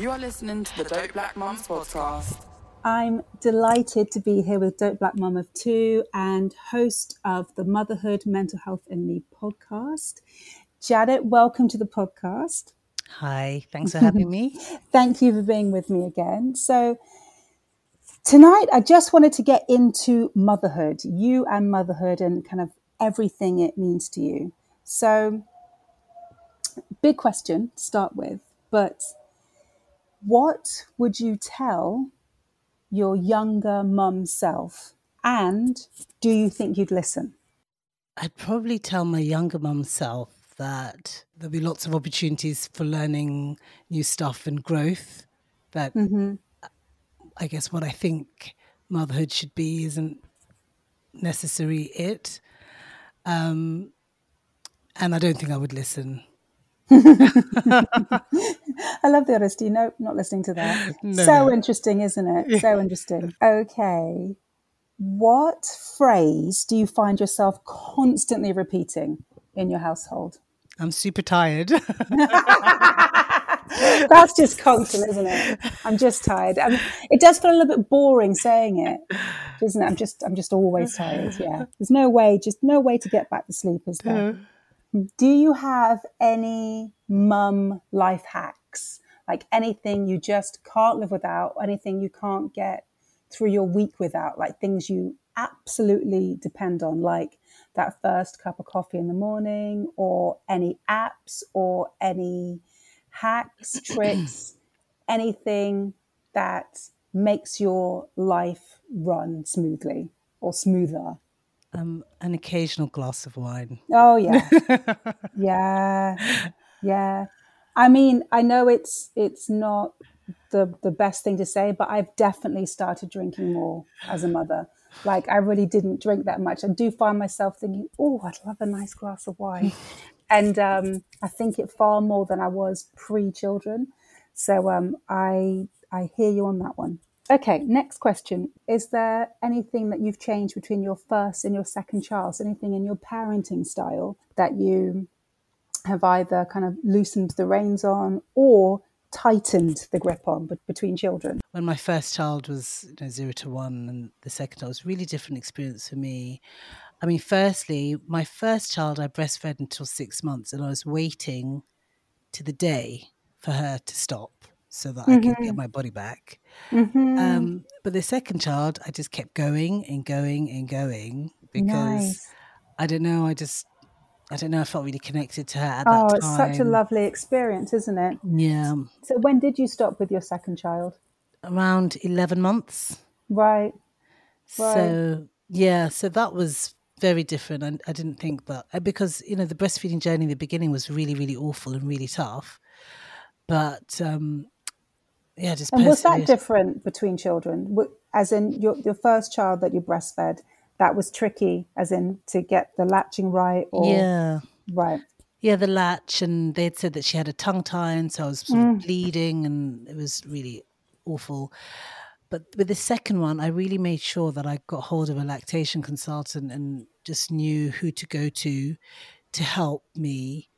You are listening to the Dope Black Mums podcast. I'm delighted to be here with Dope Black Mum of Two and host of the Motherhood, Mental Health and Me podcast. Janet, welcome to the podcast. Hi, thanks for having me. Thank you for being with me again. So, tonight I just wanted to get into motherhood, you and motherhood, and kind of everything it means to you. So, big question to start with, but what would you tell your younger mum self? And do you think you'd listen? I'd probably tell my younger mum self that there'll be lots of opportunities for learning new stuff and growth. That mm-hmm. I guess what I think motherhood should be isn't necessarily it. Um, and I don't think I would listen. I love the honesty. No, not listening to that. No, so no. interesting, isn't it? So interesting. Okay. What phrase do you find yourself constantly repeating in your household? I'm super tired. That's just constant, isn't it? I'm just tired. I mean, it does feel a little bit boring saying it, doesn't it? I'm just, I'm just always tired. Yeah. There's no way, just no way to get back to sleep, is there? Do you have any mum life hacks? Like anything you just can't live without, anything you can't get through your week without, like things you absolutely depend on, like that first cup of coffee in the morning, or any apps, or any hacks, tricks, anything that makes your life run smoothly or smoother? Um, an occasional glass of wine. Oh yeah, yeah, yeah. I mean, I know it's it's not the the best thing to say, but I've definitely started drinking more as a mother. Like I really didn't drink that much. I do find myself thinking, "Oh, I'd love a nice glass of wine," and um, I think it far more than I was pre-children. So um, I I hear you on that one. Okay, next question. Is there anything that you've changed between your first and your second child? Anything in your parenting style that you have either kind of loosened the reins on or tightened the grip on between children? When my first child was you know, zero to one and the second child was a really different experience for me. I mean, firstly, my first child I breastfed until six months and I was waiting to the day for her to stop so that mm-hmm. I could get my body back. Mm-hmm. Um, but the second child, I just kept going and going and going because nice. I don't know. I just I don't know. I felt really connected to her at oh, that time. it's such a lovely experience, isn't it? Yeah. So when did you stop with your second child? Around eleven months. Right. right. So yeah, so that was very different. I, I didn't think that uh, because you know the breastfeeding journey in the beginning was really, really awful and really tough. But um, yeah, just and was that different between children? As in your your first child that you breastfed, that was tricky, as in to get the latching right, or yeah, right. Yeah, the latch, and they'd said that she had a tongue tie, and so I was sort mm. of bleeding, and it was really awful. But with the second one, I really made sure that I got hold of a lactation consultant and just knew who to go to to help me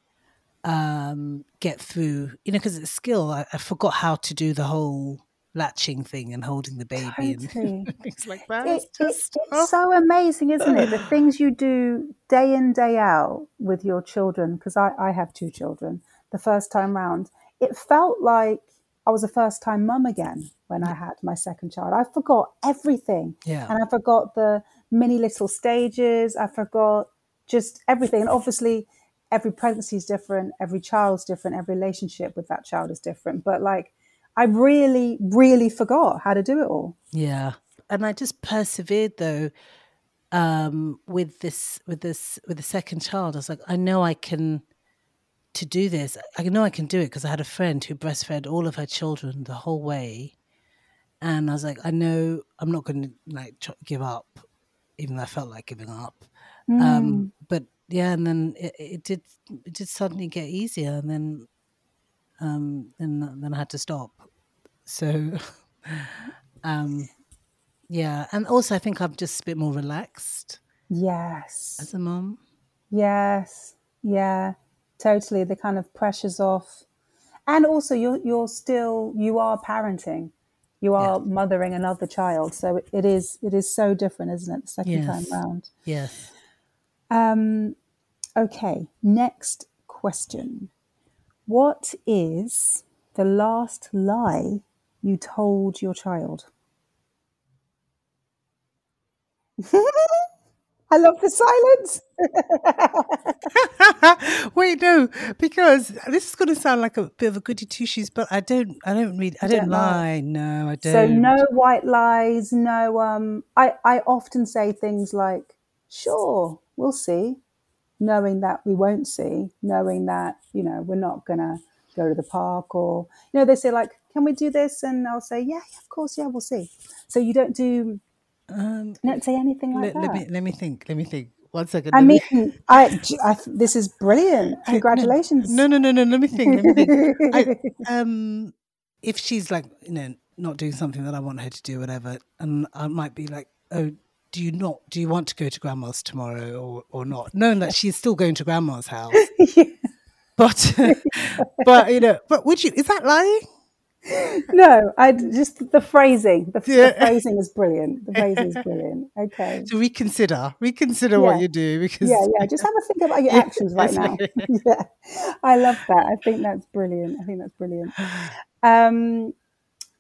um, get through, you know, because it's a skill. I, I, forgot how to do the whole latching thing and holding the baby totally. and things like that. It, it's, just, it, it's so amazing, isn't it? The things you do day in, day out with your children, because I, I have two children, the first time round, it felt like I was a first time mum again when I had my second child. I forgot everything. Yeah. And I forgot the many little stages. I forgot just everything. And obviously, every pregnancy is different, every child's different, every relationship with that child is different. But like, I really, really forgot how to do it all. Yeah. And I just persevered though um, with this, with this, with the second child. I was like, I know I can to do this. I know I can do it because I had a friend who breastfed all of her children the whole way, and I was like, I know I'm not going to like give up, even though I felt like giving up. Mm. Um, but yeah, and then it, it did it did suddenly get easier, and then um, then then I had to stop. So, um, yeah, and also I think I'm just a bit more relaxed yes. as a mom. Yes. Yeah. Totally. The kind of pressures off. And also you're you're still you are parenting. You are mothering another child. So it, it is it is so different, isn't it, the second Yes. time round. Yes. Um okay. Next question. What is the last lie you told your child? I love the silence. Wait, no, because this is going to sound like a bit of a goody two shoes, but I don't, I don't read, I don't don't lie. lie. No, I don't. So no white lies, no um I, I often say things like, sure, we'll see, knowing that we won't see, knowing that, you know, we're not gonna go to the park or you know, they say like, Can we do this? And I'll say, Yeah, yeah, of course, yeah, we'll see. So you don't do Um, don't say anything like let, that. let me let me think. Let me think. One second. I let me- mean, I, I, this is brilliant. Congratulations. No, no, no, no. Let me think. Let me think. I, um, if she's like, you know, not doing something that I want her to do, whatever, and I might be like, oh, do you not? Do you want to go to grandma's tomorrow or or not? Knowing that she's still going to grandma's house, but but you know, but would you? Is that lying? no, I just the phrasing. The, the phrasing is brilliant. The phrasing is brilliant. Okay. To reconsider, reconsider what you do because Yeah, yeah. Just have a think about your actions right now. yeah, I love that. I think that's brilliant. I think that's brilliant. Um,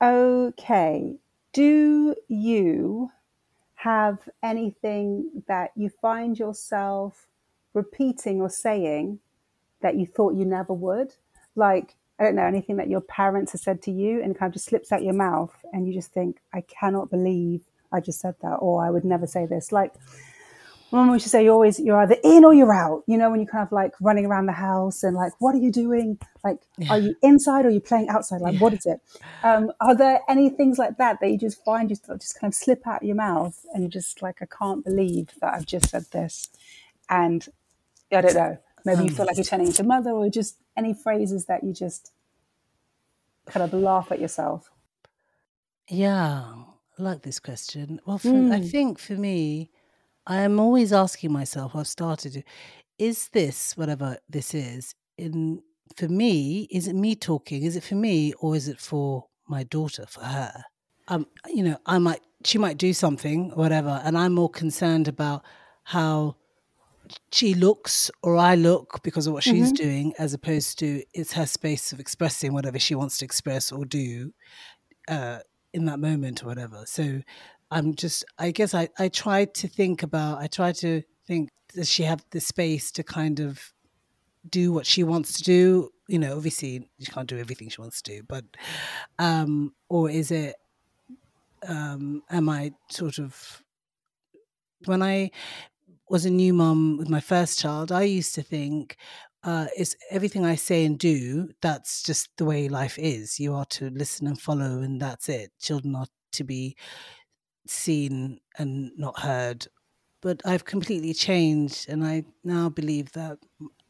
okay. Do you have anything that you find yourself repeating or saying that you thought you never would? Like, I don't know, anything that your parents have said to you and kind of just slips out your mouth and you just think, I cannot believe I just said that, or I would never say this. Like, Mum used to say, "You're always you're either in or you're out." You know, when you're kind of like running around the house and like, "What are you doing? Like, are you inside or are you playing outside? Like, what is it?" Um, are there any things like that that you just find just just kind of slip out of your mouth and you're just like, "I can't believe that I've just said this," and I don't know. Maybe you feel like you're turning into mother, or just any phrases that you just kind of laugh at yourself. Yeah, I like this question. Well, for, I Mm. think for me, I am always asking myself. I've started. Is this whatever this is? In for me, is it me talking? Is it for me, or is it for my daughter, for her? Um, you know, I might she might do something, whatever, and I'm more concerned about how she looks or I look because of what she's Mm-hmm. doing, as opposed to it's her space of expressing whatever she wants to express or do uh, in that moment or whatever. So I'm just, I guess I, I try to think about, I try to think, does she have the space to kind of do what she wants to do? You know, obviously she can't do everything she wants to do, but, um, or is it, um, am I sort of, when I was a new mum with my first child, I used to think, uh, it's everything I say and do. That's just the way life is. You are to listen and follow, and that's it. Children are to be seen and not heard. But I've completely changed, and I now believe that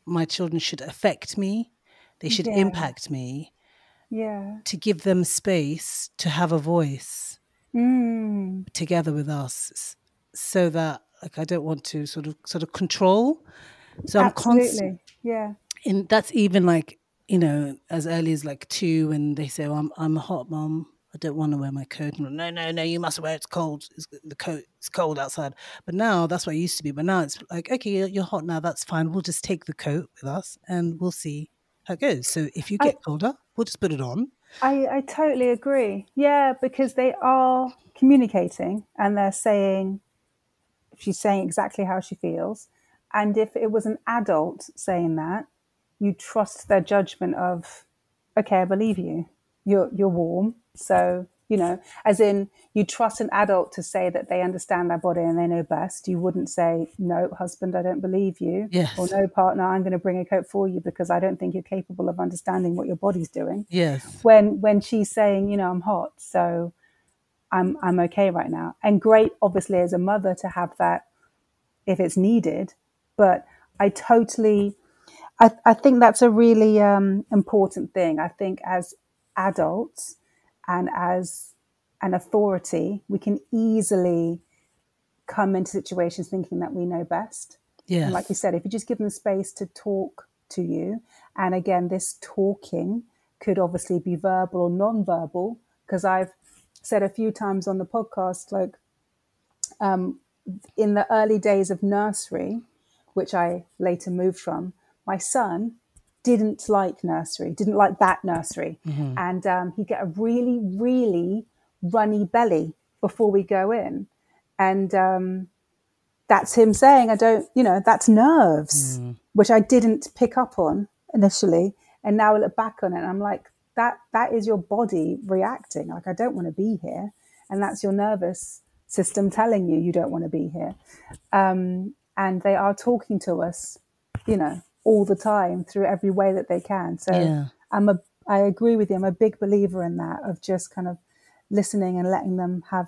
my children should affect me. They should Yeah. impact me Yeah. to give them space to have a voice Mm. together with us, so that like I don't want to sort of sort of control. So I'm constantly, Yeah. and that's even like you know as early as like two when they say oh, I'm I'm a hot mom I don't want to wear my coat no no no you must wear it. it's cold it's, the coat it's cold outside but now that's what it used to be but now it's like okay you're, hot now that's fine we'll just take the coat with us and we'll see how it goes so if you I- get colder we'll just put it on I, I totally agree. Yeah, because they are communicating and they're saying, she's saying exactly how she feels. And if it was an adult saying that, you trust their judgment of, okay, I believe you. You're, you're warm. So, you know, as in you trust an adult to say that they understand their body and they know best. You wouldn't say, no, husband, I don't believe you. Yes. Or no, partner, I'm going to bring a coat for you because I don't think you're capable of understanding what your body's doing. Yes. When, when she's saying, you know, I'm hot, so I'm, I'm okay right now. And great, obviously, as a mother to have that if it's needed. But I totally, I, I think that's a really um, important thing. I think as adults and as an authority, we can easily come into situations thinking that we know best. Yes. And like you said, if you just give them space to talk to you, and again, this talking could obviously be verbal or non-verbal, because I've said a few times on the podcast, like um, in the early days of nursery, which I later moved from, my son didn't like nursery, didn't like that nursery. And um, he'd get a really, really runny belly before we go in. And um, that's him saying, I don't, you know, that's nerves, which I didn't pick up on initially. And now I look back on it and I'm like, that that is your body reacting. Like, I don't want to be here. And that's your nervous system telling you you don't want to be here. Um, and they are talking to us, you know, all the time through every way that they can. So Yeah. I'm a, I agree with you. I'm a big believer in that of just kind of listening and letting them have,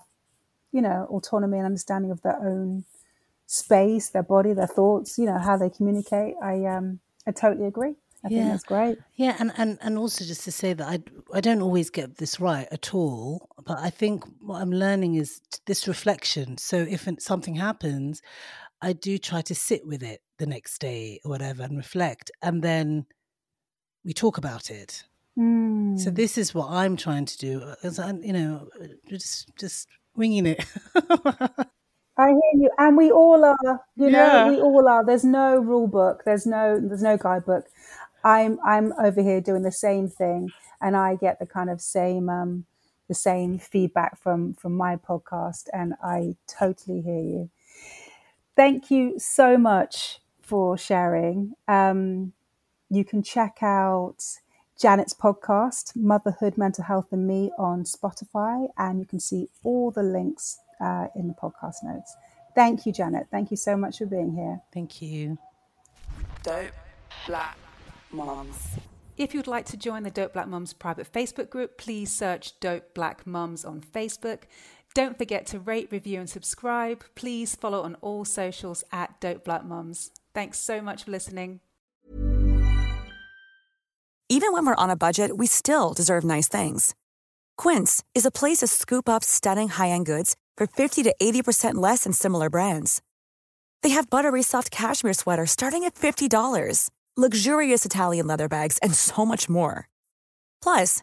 you know, autonomy and understanding of their own space, their body, their thoughts, you know, how they communicate. I, um, I totally agree. I think Yeah. that's great. Yeah, and, and, and also just to say that I, I don't always get this right at all, but I think what I'm learning is this reflection. So if something happens, I do try to sit with it the next day or whatever and reflect, and then we talk about it. Mm. So this is what I'm trying to do. uh, As I, you know, uh, just just winging it. I hear you, and we all are. You Yeah. know, we all are. There's no rule book. There's no. There's no guidebook. I'm. I'm over here doing the same thing, and I get the kind of same. Um, the same feedback from from my podcast, and I totally hear you. Thank you so much for sharing. Um, you can check out Janet's podcast, Motherhood, Mental Health, and Me, on Spotify, and you can see all the links uh, in the podcast notes. Thank you, Janet. Thank you so much for being here. Thank you. Dope Black Mums. If you'd like to join the Dope Black Mums private Facebook group, please search Dope Black Mums on Facebook. Don't forget to rate, review, and subscribe. Please follow on all socials at Dope Black Mums. Thanks so much for listening. Even when we're on a budget, we still deserve nice things. Quince is a place to scoop up stunning high-end goods for 50 to 80% less than similar brands. They have buttery soft cashmere sweaters starting at $50, luxurious Italian leather bags, and so much more. Plus,